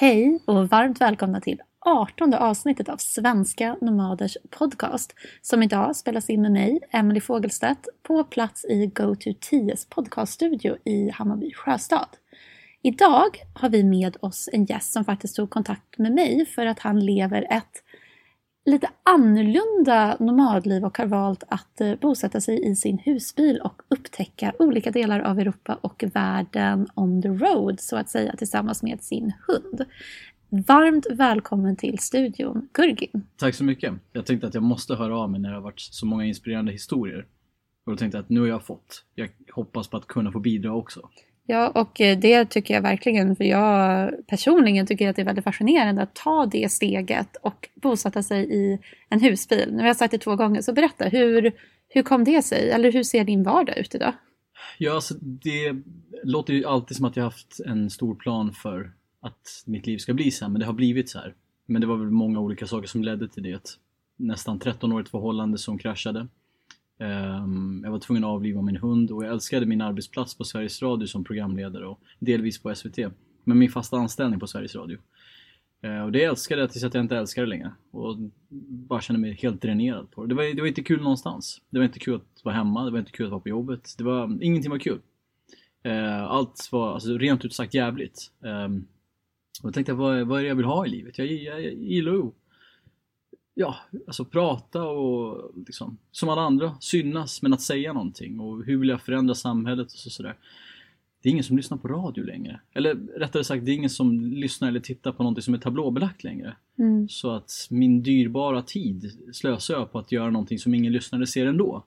Hej och varmt välkomna till 18 avsnittet av Svenska Nomaders podcast som idag spelas in med mig, Emily Fogelstedt, på plats i GoToTS podcaststudio i Hammarby Sjöstad. Idag har vi med oss en gäst som faktiskt tog kontakt med mig för att han lever ett lite annorlunda nomadliv och har valt att eh, bosätta sig i sin husbil och upptäcka olika delar av Europa och världen on the road så att säga tillsammans med sin hund. Varmt välkommen till studion, Gurgin. Tack så mycket. Jag tänkte att jag måste höra av mig när det har varit så många inspirerande historier. Och då tänkte jag att nu har jag fått. Jag hoppas på att kunna få bidra också. Ja, och eh, det tycker jag verkligen, för jag personligen tycker att det är väldigt fascinerande att ta det steget och bosätta sig i en husbil. Nu har jag sagt det två gånger, så berätta, hur, hur kom det sig? Eller hur ser din vardag ut idag? Ja, alltså det låter ju alltid som att jag haft en stor plan för att mitt liv ska bli så här, men det har blivit så här. Men det var väl många olika saker som ledde till det. Nästan 13 årigt förhållande som kraschade. Ehm, jag var tvungen att avliva min hund och jag älskade min arbetsplats på Sveriges Radio som programledare och delvis på SVT. Men min fasta anställning på Sveriges Radio. Ehm, och det älskade jag tills att jag inte älskade det längre. Och bara kände mig helt dränerad på det. Det var, det var inte kul någonstans. Det var inte kul att vara hemma, det var inte kul att vara på jobbet. Det var, ingenting var kul. Ehm, allt var alltså, rent ut sagt jävligt. Och jag tänkte, vad, vad är det jag vill ha i livet? Jag, jag, jag gillar ju ja, alltså prata och liksom, som alla andra, synas men att säga någonting och hur vill jag förändra samhället och så, sådär. Det är ingen som lyssnar på radio längre. Eller rättare sagt, det är ingen som lyssnar eller tittar på någonting som är tablåbelagt längre. Mm. Så att min dyrbara tid slösar jag på att göra någonting som ingen lyssnare ser ändå.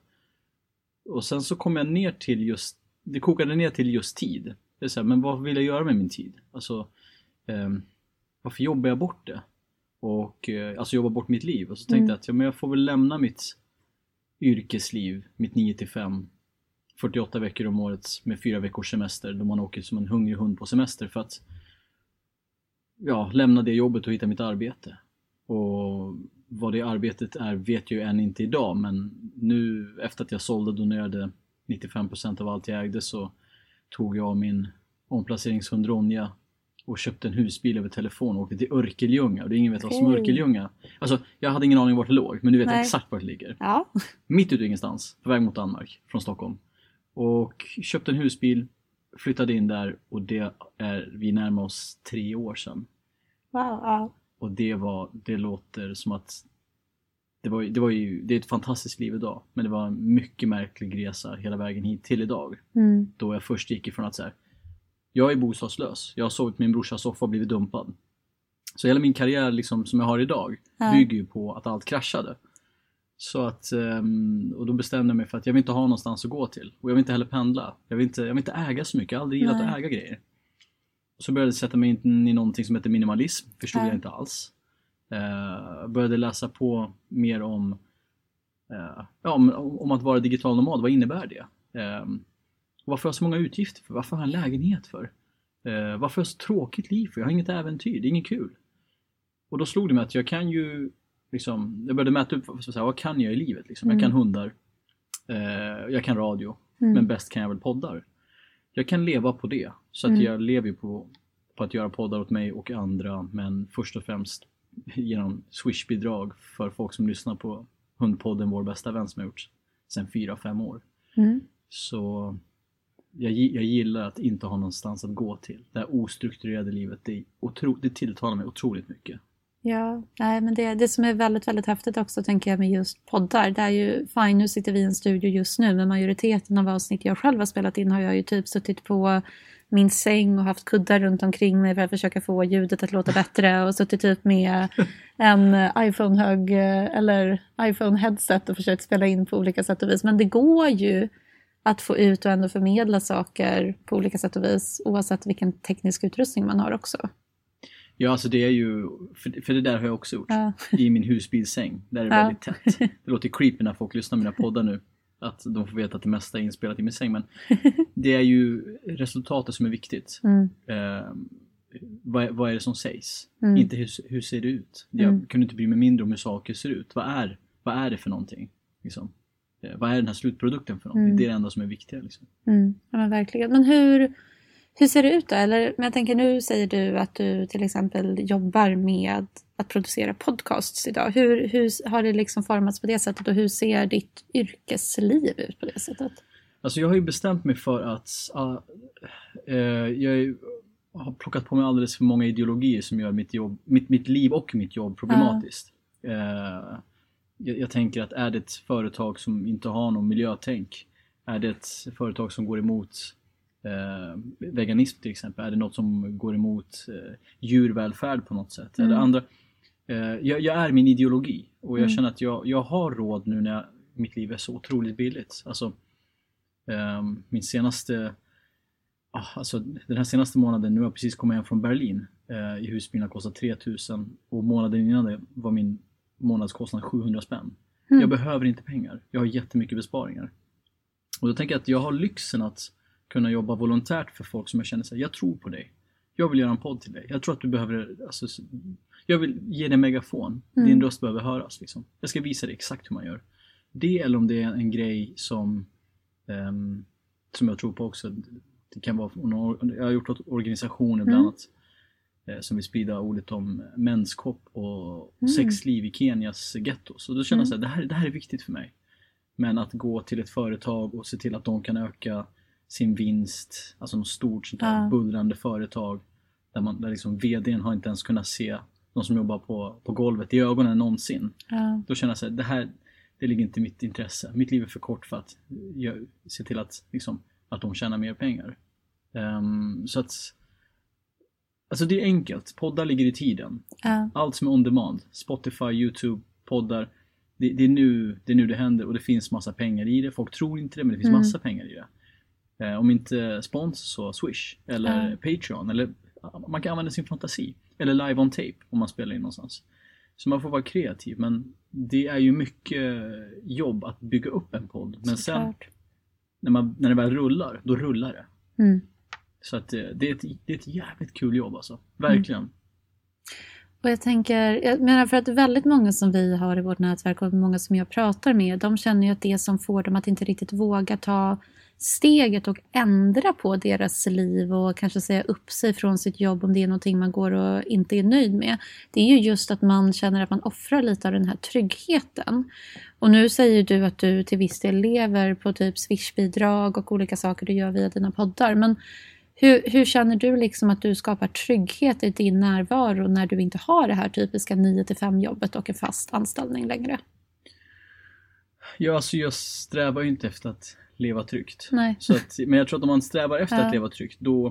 Och sen så kom jag ner till just, det kokade ner till just tid. Det är så här, men vad vill jag göra med min tid? Alltså, eh, varför jobbar jag bort det? Och eh, alltså jobba bort mitt liv. Och så tänkte mm. jag att ja, men jag får väl lämna mitt yrkesliv, mitt 9 till 5 48 veckor om året med fyra veckors semester då man åker som en hungrig hund på semester för att ja, lämna det jobbet och hitta mitt arbete. Och vad det arbetet är vet jag ju än inte idag men nu efter att jag sålde och donerade 95% av allt jag ägde så tog jag min omplaceringshund Ronja och köpte en husbil över telefon och åkte till Örkelljunga. Och det är ingen vet vad som är Örkelljunga. Alltså, jag hade ingen aning vart det låg, men nu vet Nej. jag exakt vart det ligger. Ja. Mitt ute ingenstans, på väg mot Danmark, från Stockholm. Och köpte en husbil, flyttade in där och det är, vi närmar oss tre år sedan. Wow, ja. Och det var, det låter som att det var, det var ju, det är ett fantastiskt liv idag, men det var en mycket märklig resa hela vägen hit till idag. Mm. Då jag först gick ifrån att så jag är bostadslös. Jag har sovit min brorsas soffa och blivit dumpad. Så hela min karriär liksom, som jag har idag ja. bygger ju på att allt kraschade. Så att, ehm, och då bestämde jag mig för att jag vill inte ha någonstans att gå till. Och jag vill inte heller pendla. Jag vill inte, jag vill inte äga så mycket. Jag har aldrig gillat att äga grejer. Så började jag sätta mig in i någonting som heter minimalism. Förstod ja. jag inte alls. Uh, började läsa på mer om, uh, ja, om, om, att vara digital nomad. Vad innebär det? Uh, varför har jag så många utgifter för? Varför har jag en lägenhet för? Eh, varför har jag så tråkigt liv för? Jag har inget äventyr, det är inget kul. Och då slog det mig att jag kan ju liksom, jag började mäta upp så säga, vad kan jag i livet? Liksom. Mm. Jag kan hundar, eh, jag kan radio, mm. men bäst kan jag väl poddar. Jag kan leva på det, så att mm. jag lever på, på att göra poddar åt mig och andra, men först och främst genom swishbidrag för folk som lyssnar på Hundpodden, vår bästa vän som jag gjort sedan 4-5 år. Mm. Så jag, jag gillar att inte ha någonstans att gå till. Det här ostrukturerade livet, det, otro, det tilltalar mig otroligt mycket. Ja, nej, men det, det som är väldigt, väldigt häftigt också tänker jag med just poddar, det är ju, fine nu sitter vi i en studio just nu, men majoriteten av avsnitt jag själv har spelat in har jag ju typ suttit på min säng och haft kuddar runt omkring mig för att försöka få ljudet att låta bättre och suttit typ med en iPhone-hög eh, eller iPhone-headset och försökt spela in på olika sätt och vis. Men det går ju att få ut och ändå förmedla saker på olika sätt och vis oavsett vilken teknisk utrustning man har också. Ja, alltså det är ju, för, för det där har jag också gjort. Ja. I min husbilssäng. Där är det ja. väldigt tätt. Det låter creepy när folk lyssnar på mina poddar nu. Att de får veta att det mesta är inspelat i min säng. Men det är ju resultatet som är viktigt. Mm. Eh, vad, vad, är det som sägs? Mm. Inte hur, hur ser det ut? Jag mm. kunde inte bry mig mindre om hur saker ser ut. Vad är, vad är det för någonting? Liksom? Eh, vad är den här slutprodukten för någonting? Mm. Det är det enda som är viktigt. Liksom. Mm. Ja men verkligen. Men hur, Hur ser det ut då? Eller, men jag tänker nu säger du att du till exempel jobbar med att producera podcasts idag. Hur, hur har det liksom formats på det sättet och hur ser ditt yrkesliv ut på det sättet? Alltså jag har ju bestämt mig för att uh, jag har plockat på mig alldeles för många ideologier som gör mitt, jobb, mitt, mitt liv och mitt jobb problematiskt. Uh. Jag, jag, tänker att är det ett företag som inte har någon miljötänk, är det ett företag som går emot eh, veganism till exempel, är det något som går emot eh, djurvälfärd på något sätt? Mm. Eller andra, eh, jag, jag, är min ideologi och jag mm. känner att jag, jag har råd nu när jag, mitt liv är så otroligt billigt. Alltså, ehm, min senaste ah, Alltså den här senaste månaden, nu har jag precis kommit hem från Berlin eh, i husbilen kostar 3000 och månaden innan det var min månadskostnad 700 spänn. Mm. Jag behöver inte pengar. Jag har jättemycket besparingar. Och då tänker jag att jag har lyxen att kunna jobba volontärt för folk som jag känner så jag tror på dig. Jag vill göra en podd till dig. Jag tror att du behöver, alltså, jag vill ge dig en megafon. Mm. Din röst behöver höras. Liksom. Jag ska visa dig exakt hur man gör. Det eller om det är en grej som, um, som jag tror på också. Det kan vara, jag har gjort åt organisationer bland mm. annat som vill sprida ordet om menskopp och mm. sexliv i Kenias gettos. Och då känner jag mm. att det här, det här är viktigt för mig. Men att gå till ett företag och se till att de kan öka sin vinst, alltså något stort sånt här ja. bullrande företag där, man, där liksom VDn har inte ens kunnat se de som jobbar på, på golvet i ögonen någonsin. Ja. Då känner jag att det här det ligger inte i mitt intresse. Mitt liv är för kort för att jag, se till att, liksom, att de tjänar mer pengar. Um, så att Alltså det är enkelt. Poddar ligger i tiden. Ja. Allt som är on demand. Spotify, Youtube, poddar det, det, är nu, det är nu det händer och det finns massa pengar i det. Folk tror inte det men det finns mm. massa pengar i det. Eh, om inte spons så Swish eller mm. Patreon eller man kan använda sin fantasi. Eller live on tape om man spelar in någonstans. Så man får vara kreativ men det är ju mycket jobb att bygga upp en podd. Men så sen när, man, när det väl rullar, då rullar det. Mm. Så att eh, det, är ett, det är ett jävligt kul jobb alltså. Verkligen. Mm. Och jag tänker, jag menar för att väldigt många som vi har i vårt nätverk och många som jag pratar med, de känner ju att det som får dem att inte riktigt våga ta steget och ändra på deras liv och kanske säga upp sig från sitt jobb om det är någonting man går och inte är nöjd med. Det är ju just att man känner att man offrar lite av den här tryggheten. Och nu säger du att du till viss del lever på typ swishbidrag och olika saker du gör via dina poddar. Men hur, hur, känner du liksom att du skapar trygghet i din närvaro när du inte har det här typiska 9 5 jobbet och en fast anställning längre? Ja, alltså jag strävar ju inte efter att leva tryggt. Nej. Så att, men jag tror att om man strävar efter ja. att leva tryggt då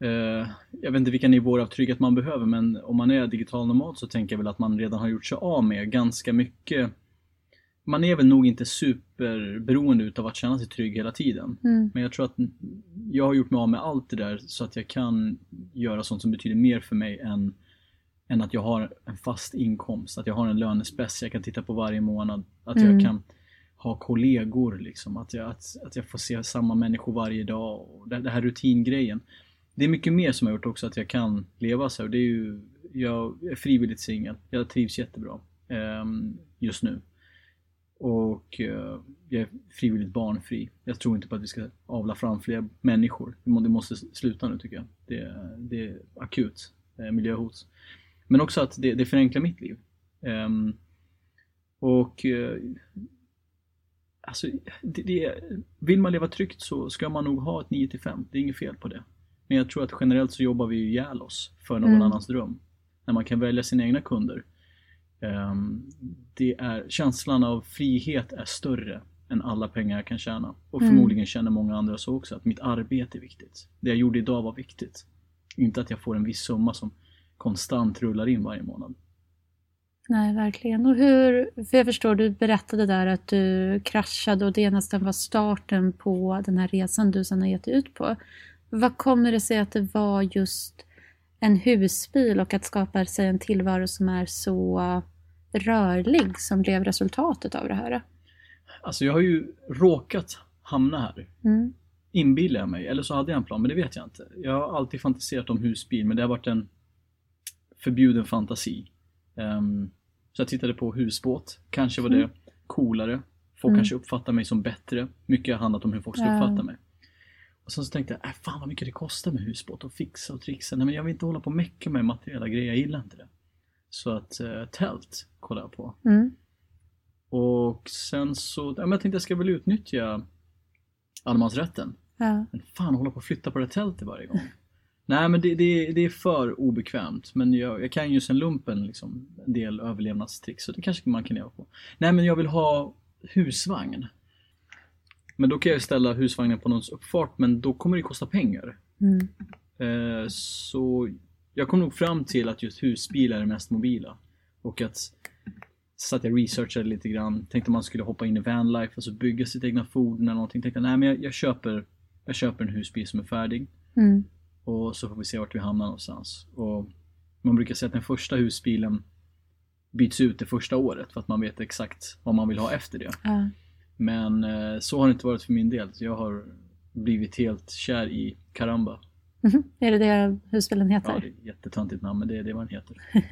eh, Jag vet inte vilka nivåer av trygghet man behöver men om man är digital nomad så tänker jag väl att man redan har gjort sig av med ganska mycket man är väl nog inte superberoende utav att känna sig trygg hela tiden. Mm. Men jag tror att jag har gjort mig av med allt det där så att jag kan göra sånt som betyder mer för mig än, än att jag har en fast inkomst. Att jag har en lönespec jag kan titta på varje månad. Att mm. jag kan ha kollegor, liksom. att, jag, att, att jag får se samma människor varje dag. Och det, det här rutingrejen. Det är mycket mer som har gjort också att jag kan leva så. Det är ju, jag är frivilligt singel. Jag trivs jättebra um, just nu. Och uh, jag är frivilligt barnfri. Jag tror inte på att vi ska avla fram fler människor. Det måste sluta nu tycker jag. Det, det är akut eh, miljöhot. Men också att det, det förenklar mitt liv. Um, och uh, alltså, det, det, vill man leva tryggt så ska man nog ha ett 9 5. Det är inget fel på det. Men jag tror att generellt så jobbar vi ihjäl oss för någon mm. annans dröm. När man kan välja sina egna kunder. Um, det är, känslan av frihet är större än alla pengar jag kan tjäna. Och mm. förmodligen känner många andra så också, att mitt arbete är viktigt. Det jag gjorde idag var viktigt. Inte att jag får en viss summa som konstant rullar in varje månad. Nej, verkligen. Och hur, för jag förstår, du berättade där att du kraschade och det nästan var starten på den här resan du sedan har gett dig ut på. Vad kommer det sig att det var just en husbil och att skapa sig en tillvaro som är så rörlig som blev resultatet av det här? Alltså jag har ju råkat hamna här. Mm. Inbillar jag mig, eller så hade jag en plan, men det vet jag inte. Jag har alltid fantiserat om husbil, men det har varit en förbjuden fantasi. Um, så jag tittade på husbåt. Kanske var det mm. coolare. Folk mm. kanske uppfattar mig som bättre. Mycket har handlat om hur folk ska uppfatta mig. Och sen så tänkte jag, äh, fan vad mycket det kostar med husbåt och fixa och trixa. Nej men jag vill inte hålla på och mecka med materiella grejer, jag gillar inte det. Så att eh, tält kollar jag på. Mm. Och sen så, ja, men jag tänkte jag ska väl utnyttja allemansrätten. Ja. Men fan hålla på och flytta på det tältet varje gång. Nej men det, det, det är för obekvämt. Men jag, jag kan ju sen lumpen liksom, en del överlevnadstricks så det kanske man kan leva på. Nej men jag vill ha husvagn. Men då kan jag ställa husvagnen på någons uppfart men då kommer det kosta pengar. Mm. Eh, så jag kom nog fram till att just husbilar är mest mobila. Och att så att jag researchade lite grann, tänkte man skulle hoppa in i vanlife, alltså bygga sitt egna fordon eller någonting. Tänkte nej men jag, jag, köper, jag köper en husbil som är färdig. Mm. Och så får vi se vart vi hamnar någonstans. Och man brukar säga att den första husbilen byts ut det första året för att man vet exakt vad man vill ha efter det. Ja. Men eh, så har det inte varit för min del. Jag har blivit helt kär i Caramba. Mhm. Är det det husbilen heter? Ja, det är ett jättetöntigt namn men det är det den heter.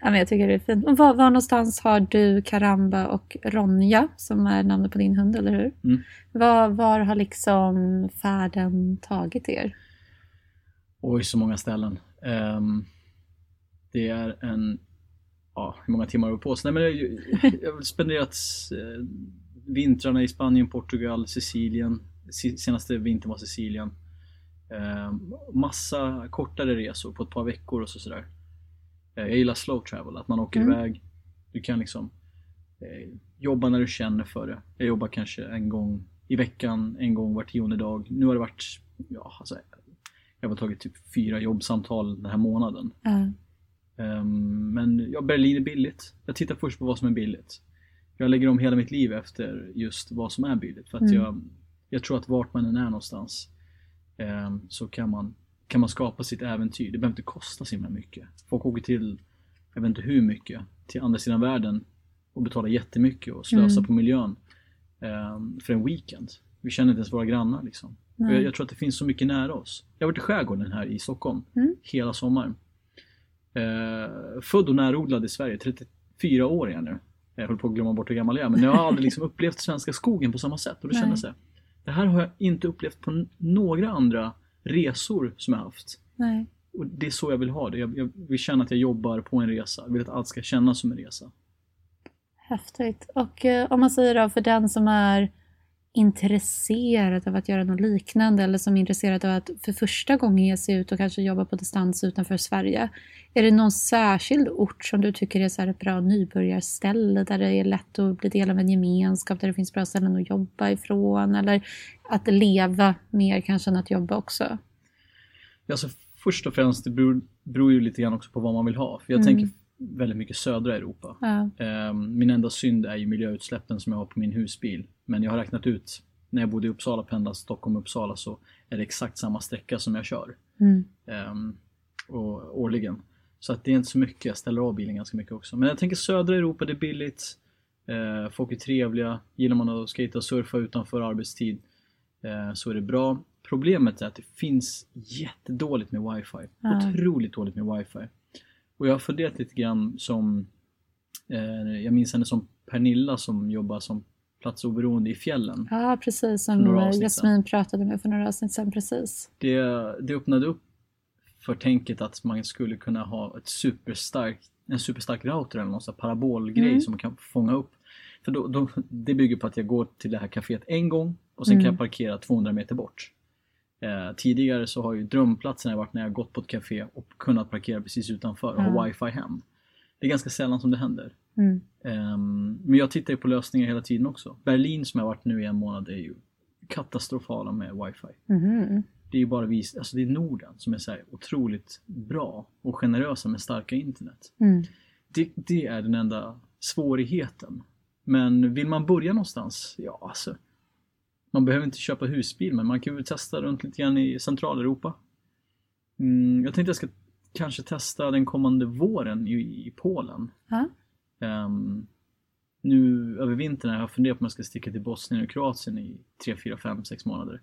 Ja, men jag tycker det är fint. Och var, var någonstans har du Karamba och Ronja som är namnet på din hund, eller hur? Mm. Var, var har liksom färden tagit er? Oj, så många ställen. Ehm, det är en... Ja, hur många timmar har vi på oss? Nej, men jag, jag har spenderat eh, vintrarna i Spanien, Portugal, Sicilien. Si- Senaste vintern var Sicilien. Ehm, massa kortare resor på ett par veckor och så sådär. Eh, jag gillar slow travel, att man åker Mm. iväg. Du kan liksom eh, jobba när du känner för det. Jag jobbar kanske en gång i veckan, en gång var tionde dag. Nu har det varit, ja alltså, jag har tagit typ fyra jobbsamtal den här månaden. Ja. Ehm, men ja, Berlin är billigt. Jag tittar först på vad som är billigt. Jag lägger om hela mitt liv efter just vad som är billigt. För att Mm. jag, jag tror att vart man än är någonstans ehm, så kan man, kan man skapa sitt äventyr. Det behöver inte kosta så himla mycket. Folk åker till, jag vet inte hur mycket, till andra sidan världen och betalar jättemycket och slösar Mm. på miljön ehm, för en weekend. Vi känner inte ens våra grannar liksom. Jag, jag tror att det finns så mycket nära oss. Jag har varit i skärgården här i Stockholm Mm. hela sommaren. Eh, född och närodlad i Sverige, 34 år är jag nu. Jag håller på att glömma bort hur gammal jag är, men jag har aldrig liksom upplevt svenska skogen på samma sätt. Och då kände jag det här har jag inte upplevt på några andra resor som jag haft. Nej. Och det är så jag vill ha det. Jag, jag vill känna att jag jobbar på en resa. Jag vill att allt ska kännas som en resa. Häftigt. Och eh, om man säger då för den som är intresserad av att göra något liknande eller som är intresserad av att för första gången ge sig ut och kanske jobba på distans utanför Sverige. Är det någon särskild ort som du tycker är så ett bra nybörjarställe där det är lätt att bli del av en gemenskap, där det finns bra ställen att jobba ifrån eller att leva mer kanske än att jobba också? Alltså, först och främst, det beror, beror ju lite grann också på vad man vill ha. För jag Mm. tänker väldigt mycket södra Europa. Ja. Ehm, Min enda synd är ju miljöutsläppen som jag har på min husbil. Men jag har räknat ut, när jag bodde i Uppsala, pendlade Stockholm-Uppsala, så är det exakt samma sträcka som jag kör. Mm. ehm, och, årligen. Så att det är inte så mycket, jag ställer av bilen ganska mycket också. Men jag tänker södra Europa, det är billigt. Eh, folk är trevliga. Gillar man att skata och surfa utanför arbetstid eh, så är det bra. Problemet är att det finns jättedåligt med wifi. Ja. Otroligt dåligt med wifi. Och jag har funderat lite grann som, eh, jag minns henne som Pernilla som jobbar som platsoberoende i fjällen. ja, precis som Jasmin pratade med för några avsnitt sedan. Precis. det, det öppnade upp för tänket att man skulle kunna ha ett superstarkt, en superstark router eller någon sån parabolgrej Mm. som man kan fånga upp. För då, då, det bygger på att jag går till det här kaféet en gång och sen kan Mm. jag parkera 200 meter bort. Eh, tidigare så har ju drömplatsen varit när jag gått på ett café och kunnat parkera precis utanför och ha Ja. wifi hem. Det är ganska sällan som det händer. Mm. Ehm, men jag tittar ju på lösningar hela tiden också. Berlin som jag varit nu i en månad är ju katastrofala med wifi. Mhm. Det är ju bara vi, alltså det är Norden som är så otroligt bra och generösa med starka internet. Mm. Det, det är den enda svårigheten. Men vill man börja någonstans? Ja, alltså. Man behöver inte köpa husbil, men man kan väl testa runt lite grann i Centraleuropa. Mm, jag tänkte jag ska kanske testa den kommande våren i, i Polen. Ja. Ehm, nu över vintern har jag funderat på om jag ska sticka till Bosnien och Kroatien i 3, 4, 5, 6 månader.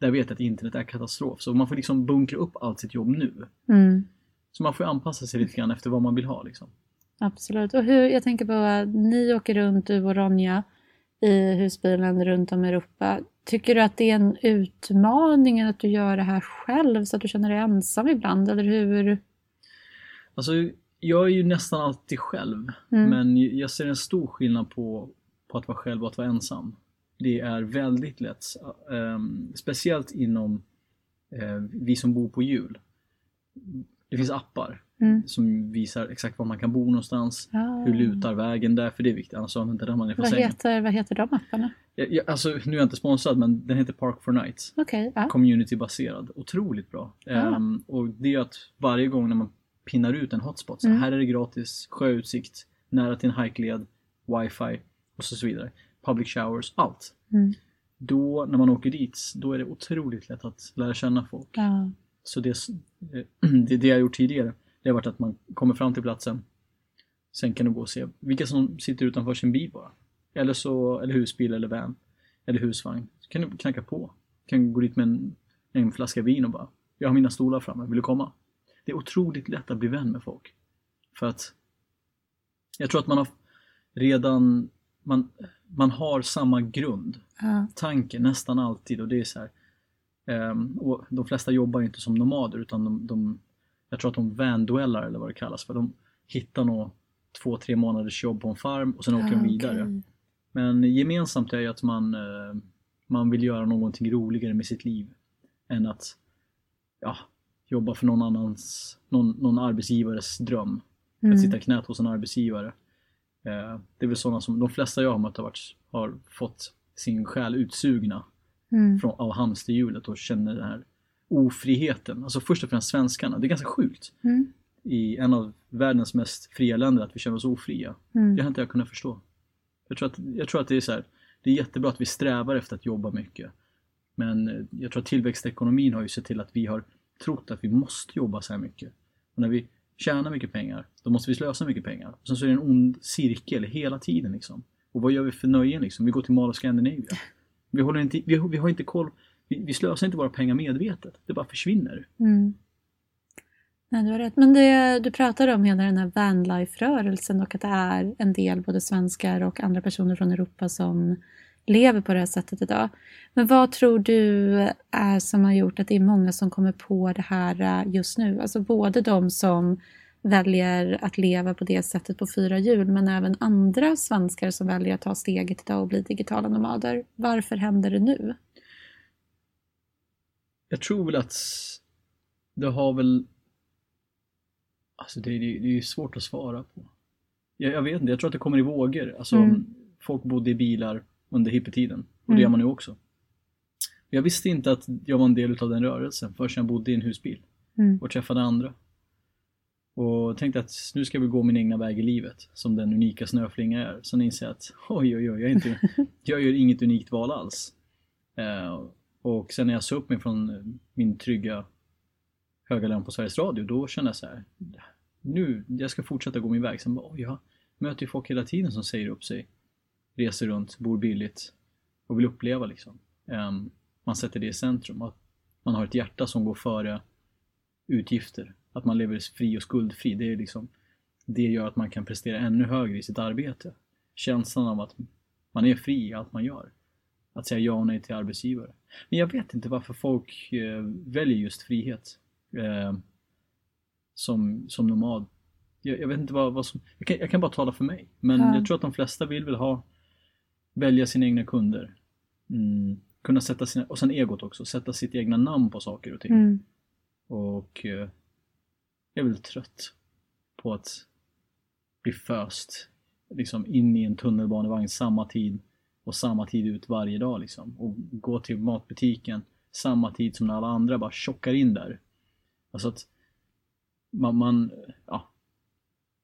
Där vet jag att internet är katastrof, så man får liksom bunkra upp allt sitt jobb nu. Mm. Så man får anpassa sig lite grann efter vad man vill ha. Liksom. Absolut. Och hur, jag tänker på att ni åker runt, du och Ronja, i husbilen runt om i Europa. Tycker du att det är en utmaning att du gör det här själv så att du känner dig ensam ibland, eller hur? Alltså, jag är ju nästan alltid själv, Mm. men jag ser en stor skillnad på, på att vara själv och att vara ensam. Det är väldigt lätt, ehm, speciellt inom eh, vi som bor på jul. Det finns appar Mm. som visar exakt var man kan bo någonstans, Ah. hur lutar vägen där, för det är viktigt, annars använder man det från Vad heter, vad heter de apparna? Jag, jag, alltså, nu är jag inte sponsrad, men den heter Park for Nights. Okej, ja. Community-baserad. Otroligt bra. Ah. Ehm, och det är att varje gång när man pinnar ut en hotspot, så Mm. här är det gratis, sjöutsikt, nära till en hajkled, wifi och så vidare. Public showers, allt. Mm. Då, när man åker dit, då är det otroligt lätt att lära känna folk. Så det, det, det jag har gjort tidigare, det har varit att man kommer fram till platsen. Sen kan du gå och se vilka som sitter utanför sin bil bara. Eller, så, eller husbil eller van. Eller husvagn. Så kan du knacka på. kan gå dit med en, en flaska vin och bara Jag har mina stolar framme, vill du komma? Det är otroligt lätt att bli vän med folk. För att jag tror att man har redan man, man har samma grund ja. tanke nästan alltid och det är så här. ehm, och de flesta jobbar ju inte som nomader utan de, de jag tror att de vanduellar eller vad det kallas för. De hittar nog två, tre månaders jobb på en farm och sen åker de Ah, vidare. okej. Men gemensamt är ju att man, eh, man vill göra någonting roligare med sitt liv än att ja, jobba för någon annans, någon, någon arbetsgivares dröm. Mm. Att sitta i knät hos en arbetsgivare. Eh, det är väl sådana som, de flesta jag har mött har, varit, har fått sin själ utsugna Mm. från, av hamsterhjulet och känner den här ofriheten. Alltså först och främst svenskarna. Det är ganska sjukt Mm. i en av världens mest fria länder att vi känner oss ofria. Mm. Det har inte jag kunnat förstå. Jag tror att, jag tror att det är så här, det är jättebra att vi strävar efter att jobba mycket. Men eh, jag tror att tillväxtekonomin har ju sett till att vi har trott att vi måste jobba så här mycket. Och när vi tjänar mycket pengar, då måste vi slösa mycket pengar. Och sen så är det en ond cirkel hela tiden liksom. Och vad gör vi för nöjen liksom? Vi går till Mall of Scandinavia. Vi, håller inte, vi, vi har inte koll, vi, vi slösar inte våra pengar medvetet. Det bara försvinner. Mm. Nej, du har rätt. Men det, du pratade om hela den här vanlife-rörelsen och att det är en del både svenskar och andra personer från Europa som lever på det här sättet idag. Men vad tror du är som har gjort att det är många som kommer på det här just nu? Alltså både de som väljer att leva på det sättet på fyra hjul men även andra svenskar som väljer att ta steget idag och bli digitala nomader. Varför händer det nu? Jag tror väl att det har väl... Alltså det, det, det är ju svårt att svara på. Jag, jag vet inte, jag tror att det kommer i vågor. Alltså Mm. folk bodde i bilar under hippietiden och det Mm. gör man nu också. Jag visste inte att jag var en del av den rörelsen förrän jag bodde i en husbil Mm. och träffade andra. Och tänkte att nu ska vi gå min egna väg i livet som den unika snöflinga jag är. Sen inser jag att oj oj oj, jag, inte, jag gör inget unikt val alls. Eh, och sen när jag såg upp mig från eh, min trygga höga lön på Sveriges Radio, då kände jag så här. Nu, jag ska fortsätta gå min väg. Sen bara, jag möter ju folk hela tiden som säger upp sig. Reser runt, bor billigt och vill uppleva liksom. Ehm, man sätter det i centrum. Att man har ett hjärta som går före utgifter. Att man lever fri och skuldfri. Det, är liksom, det gör att man kan prestera ännu högre i sitt arbete. Känslan av att man är fri i allt man gör. Att säga ja och nej till arbetsgivare. Men jag vet inte varför folk eh, väljer just frihet. Eh, som, som nomad. Jag, jag vet inte vad, vad som... Jag kan, jag kan bara tala för mig. Men Ja. jag tror att de flesta vill väl ha... Välja sina egna kunder. Mm, kunna sätta sina... Och sen egot också. Sätta sitt egna namn på saker och ting. Mm. Och eh, jag är väl trött på att bli föst liksom in i en tunnelbanevagn samma tid och samma tid ut varje dag liksom. Och gå till matbutiken samma tid som när alla andra bara tjockar in där. Alltså att man, man, ja,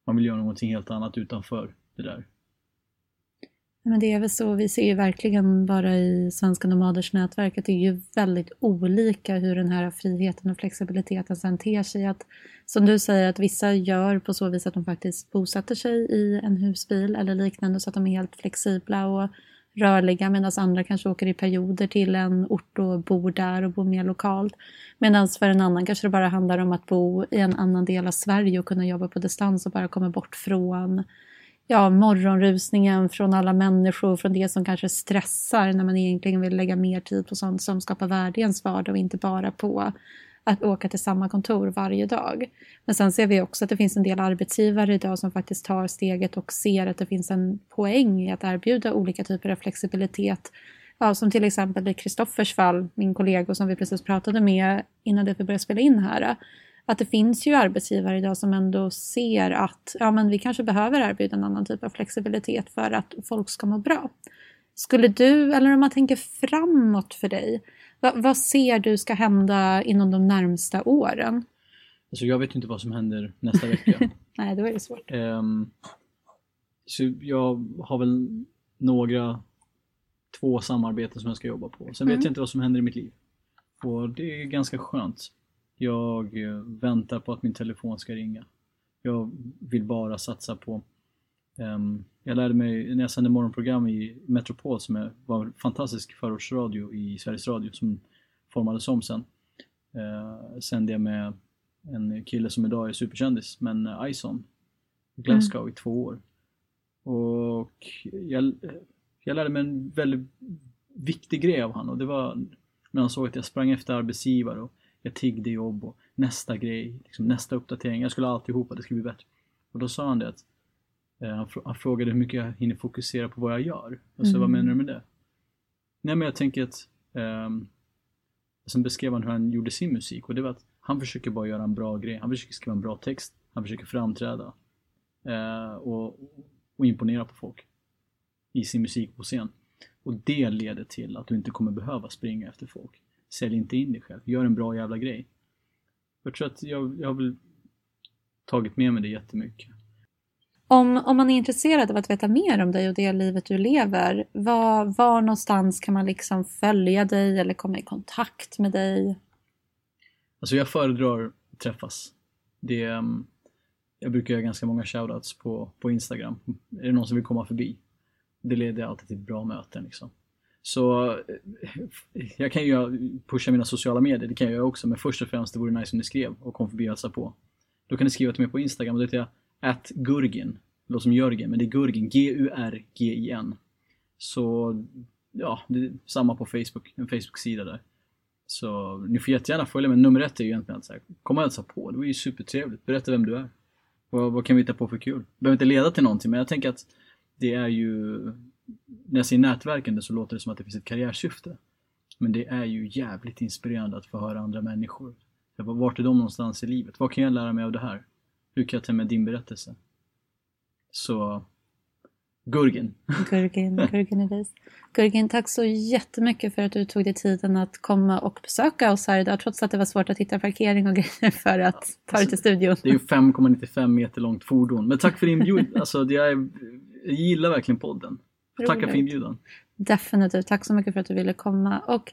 man vill göra någonting helt annat utanför det där. Men det är väl så, vi ser ju verkligen bara i Svenska Nomaders nätverk att det är ju väldigt olika hur den här friheten och flexibiliteten sen ter sig. Att, som du säger, att vissa gör på så vis att de faktiskt bosätter sig i en husbil eller liknande så att de är helt flexibla och rörliga medan andra kanske åker i perioder till en ort och bor där och bor mer lokalt. Medan för en annan kanske det bara handlar om att bo i en annan del av Sverige och kunna jobba på distans och bara komma bort från ja, morgonrusningen från alla människor, från det som kanske stressar när man egentligen vill lägga mer tid på sånt som skapar värde i ens vardag och inte bara på att åka till samma kontor varje dag. Men sen ser vi också att det finns en del arbetsgivare idag som faktiskt tar steget och ser att det finns en poäng i att erbjuda olika typer av flexibilitet. Ja, som till exempel i Kristoffers fall, min kollega som vi precis pratade med innan det vi började spela in här. Att det finns ju arbetsgivare idag som ändå ser att ja, men vi kanske behöver erbjuda en annan typ av flexibilitet för att folk ska må bra. Skulle du, eller om man tänker framåt för dig, vad, vad ser du ska hända inom de närmsta åren? Alltså jag vet inte vad som händer nästa vecka. Nej, då är det svårt. Um, så jag har väl några, två samarbeten som jag ska jobba på. Sen mm. vet jag inte vad som händer i mitt liv. Och det är ganska skönt. Jag eh, väntar på att min telefon ska ringa. Jag vill bara satsa på jag lärde mig när jag sände morgonprogram i Metropol som var en fantastisk förortsradio i Sveriges Radio som formades om sen. Eh, sände jag med en kille som idag är superkändis, men uh, Ison, Glasgow mm. i två år. Och jag, jag lärde mig en väldigt viktig grej av honom och det var när han såg att jag sprang efter arbetsgivare och jag tiggde jobb och nästa grej, liksom nästa uppdatering. Jag skulle alltihopa, det skulle bli bättre. Och då sa han det att Eh, han, frågade hur mycket jag hinner fokusera på vad jag gör. Alltså mm. vad menar du med det? Nej men jag tänker att um, Sen beskrev han hur han gjorde sin musik och det var att han försöker bara göra en bra grej. Han försöker skriva en bra text. Han försöker framträda uh, och, och imponera på folk i sin musik på scen. Och det leder till att du inte kommer behöva springa efter folk. Sälj inte in dig själv. Gör en bra jävla grej. Jag tror att jag, jag har väl tagit med mig det jättemycket. Om, om man är intresserad av att veta mer om dig och det livet du lever, var, var någonstans kan man liksom följa dig eller komma i kontakt med dig? Alltså jag föredrar att träffas. Det, ehm, jag brukar göra ganska många shoutouts på, på Instagram. Är det någon som vill komma förbi? Det leder alltid till bra möten liksom. Så eh, jag kan ju pusha mina sociala medier, det kan jag göra också, men först och främst det vore nice om ni skrev och kom förbi och hälsa på. Då kan ni skriva till mig på Instagram och då heter jag At Gurgin. Det låter som Jörgen, men det är Gurgin. G-U-R-G-I-N. Så ja, det är samma på Facebook, en Facebook-sida där. Så ni får jättegärna följa men nummer ett är ju egentligen att så här, kom och hälsa på. Det var ju supertrevligt. Berätta vem du är. Vad, vad kan vi hitta på för kul? Det behöver inte leda till någonting men jag tänker att det är ju när jag säger nätverkande så låter det som att det finns ett karriärsyfte. Men det är ju jävligt inspirerande att få höra andra människor. Vart är de någonstans i livet? Vad kan jag lära mig av det här? Hur kan jag ta med din berättelse? Så Gurgin. Gurgin, Gurgin är vis. Gurgin, tack så jättemycket för att du tog dig tiden att komma och besöka oss här idag trots att det var svårt att hitta parkering och grejer för att ta dig till studion. Det är ju 5,95 meter långt fordon. Men tack för inbjudan. Alltså, jag, jag gillar verkligen podden. Tacka för inbjudan. Definitivt. Tack så mycket för att du ville komma. Och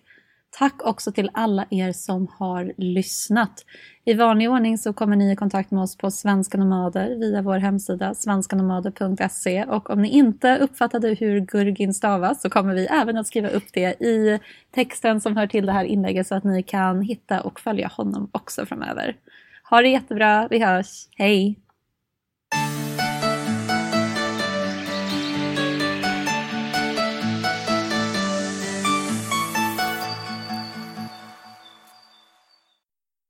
Tack också till alla er som har lyssnat. I vanlig ordning så kommer ni i kontakt med oss på Svenska Nomader via vår hemsida svenskanomader.se och om ni inte uppfattade hur Gurgin stavas så kommer vi även att skriva upp det i texten som hör till det här inlägget så att ni kan hitta och följa honom också framöver. Ha det jättebra, vi hörs, hej!